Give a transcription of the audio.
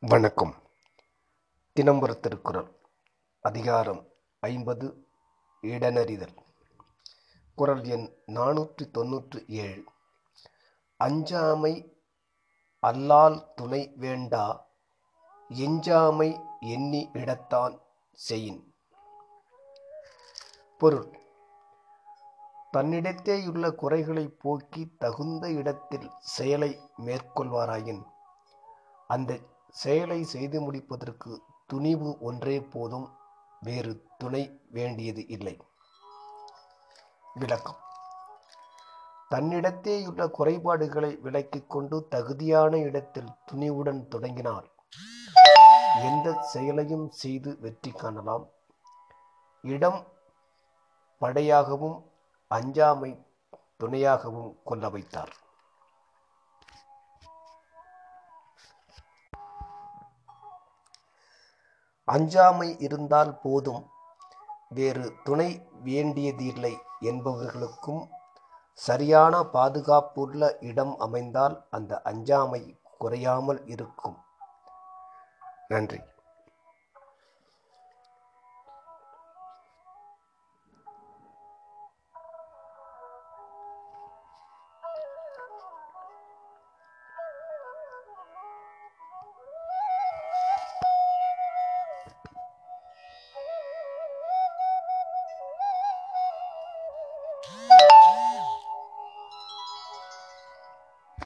வணக்கம். தினம்பர திருக்குறள் அதிகாரம் ஐம்பது. இடனறிதல் குரல் எண் நானூற்றி தொன்னூற்றி ஏழு அஞ்சாமை அல்லால் துணை வேண்டா எஞ்சாமை எண்ணி இடத்தான் செயின் பொருள். தன்னிடத்தேயுள்ள குறைகளை போக்கி தகுந்த இடத்தில் செயலை மேற்கொள்வாராயின். அந்த செயலை செய்து முடிப்பதற்கு துணிவு ஒன்றே போதும் வேறு துணை வேண்டியது இல்லை. விளக்கம். தன்னிடத்தேயுள்ள குறைபாடுகளை விலக்கிக் கொண்டு தகுதியான இடத்தில் துணிவுடன் தொடங்கினால் எந்த செயலையும் செய்து வெற்றி காணலாம். இடம் படையாகவும் அஞ்சாமை துணையாகவும் கொள்ள வைத்தார். அஞ்சாமை இருந்தால் போதும். வேறு துணை வேண்டியதில்லை என்பவர்களுக்கும் சரியான பாதுகாப்புள்ள இடம் அமைந்தால் அந்த அஞ்சாமை குறையாமல் இருக்கும். நன்றி.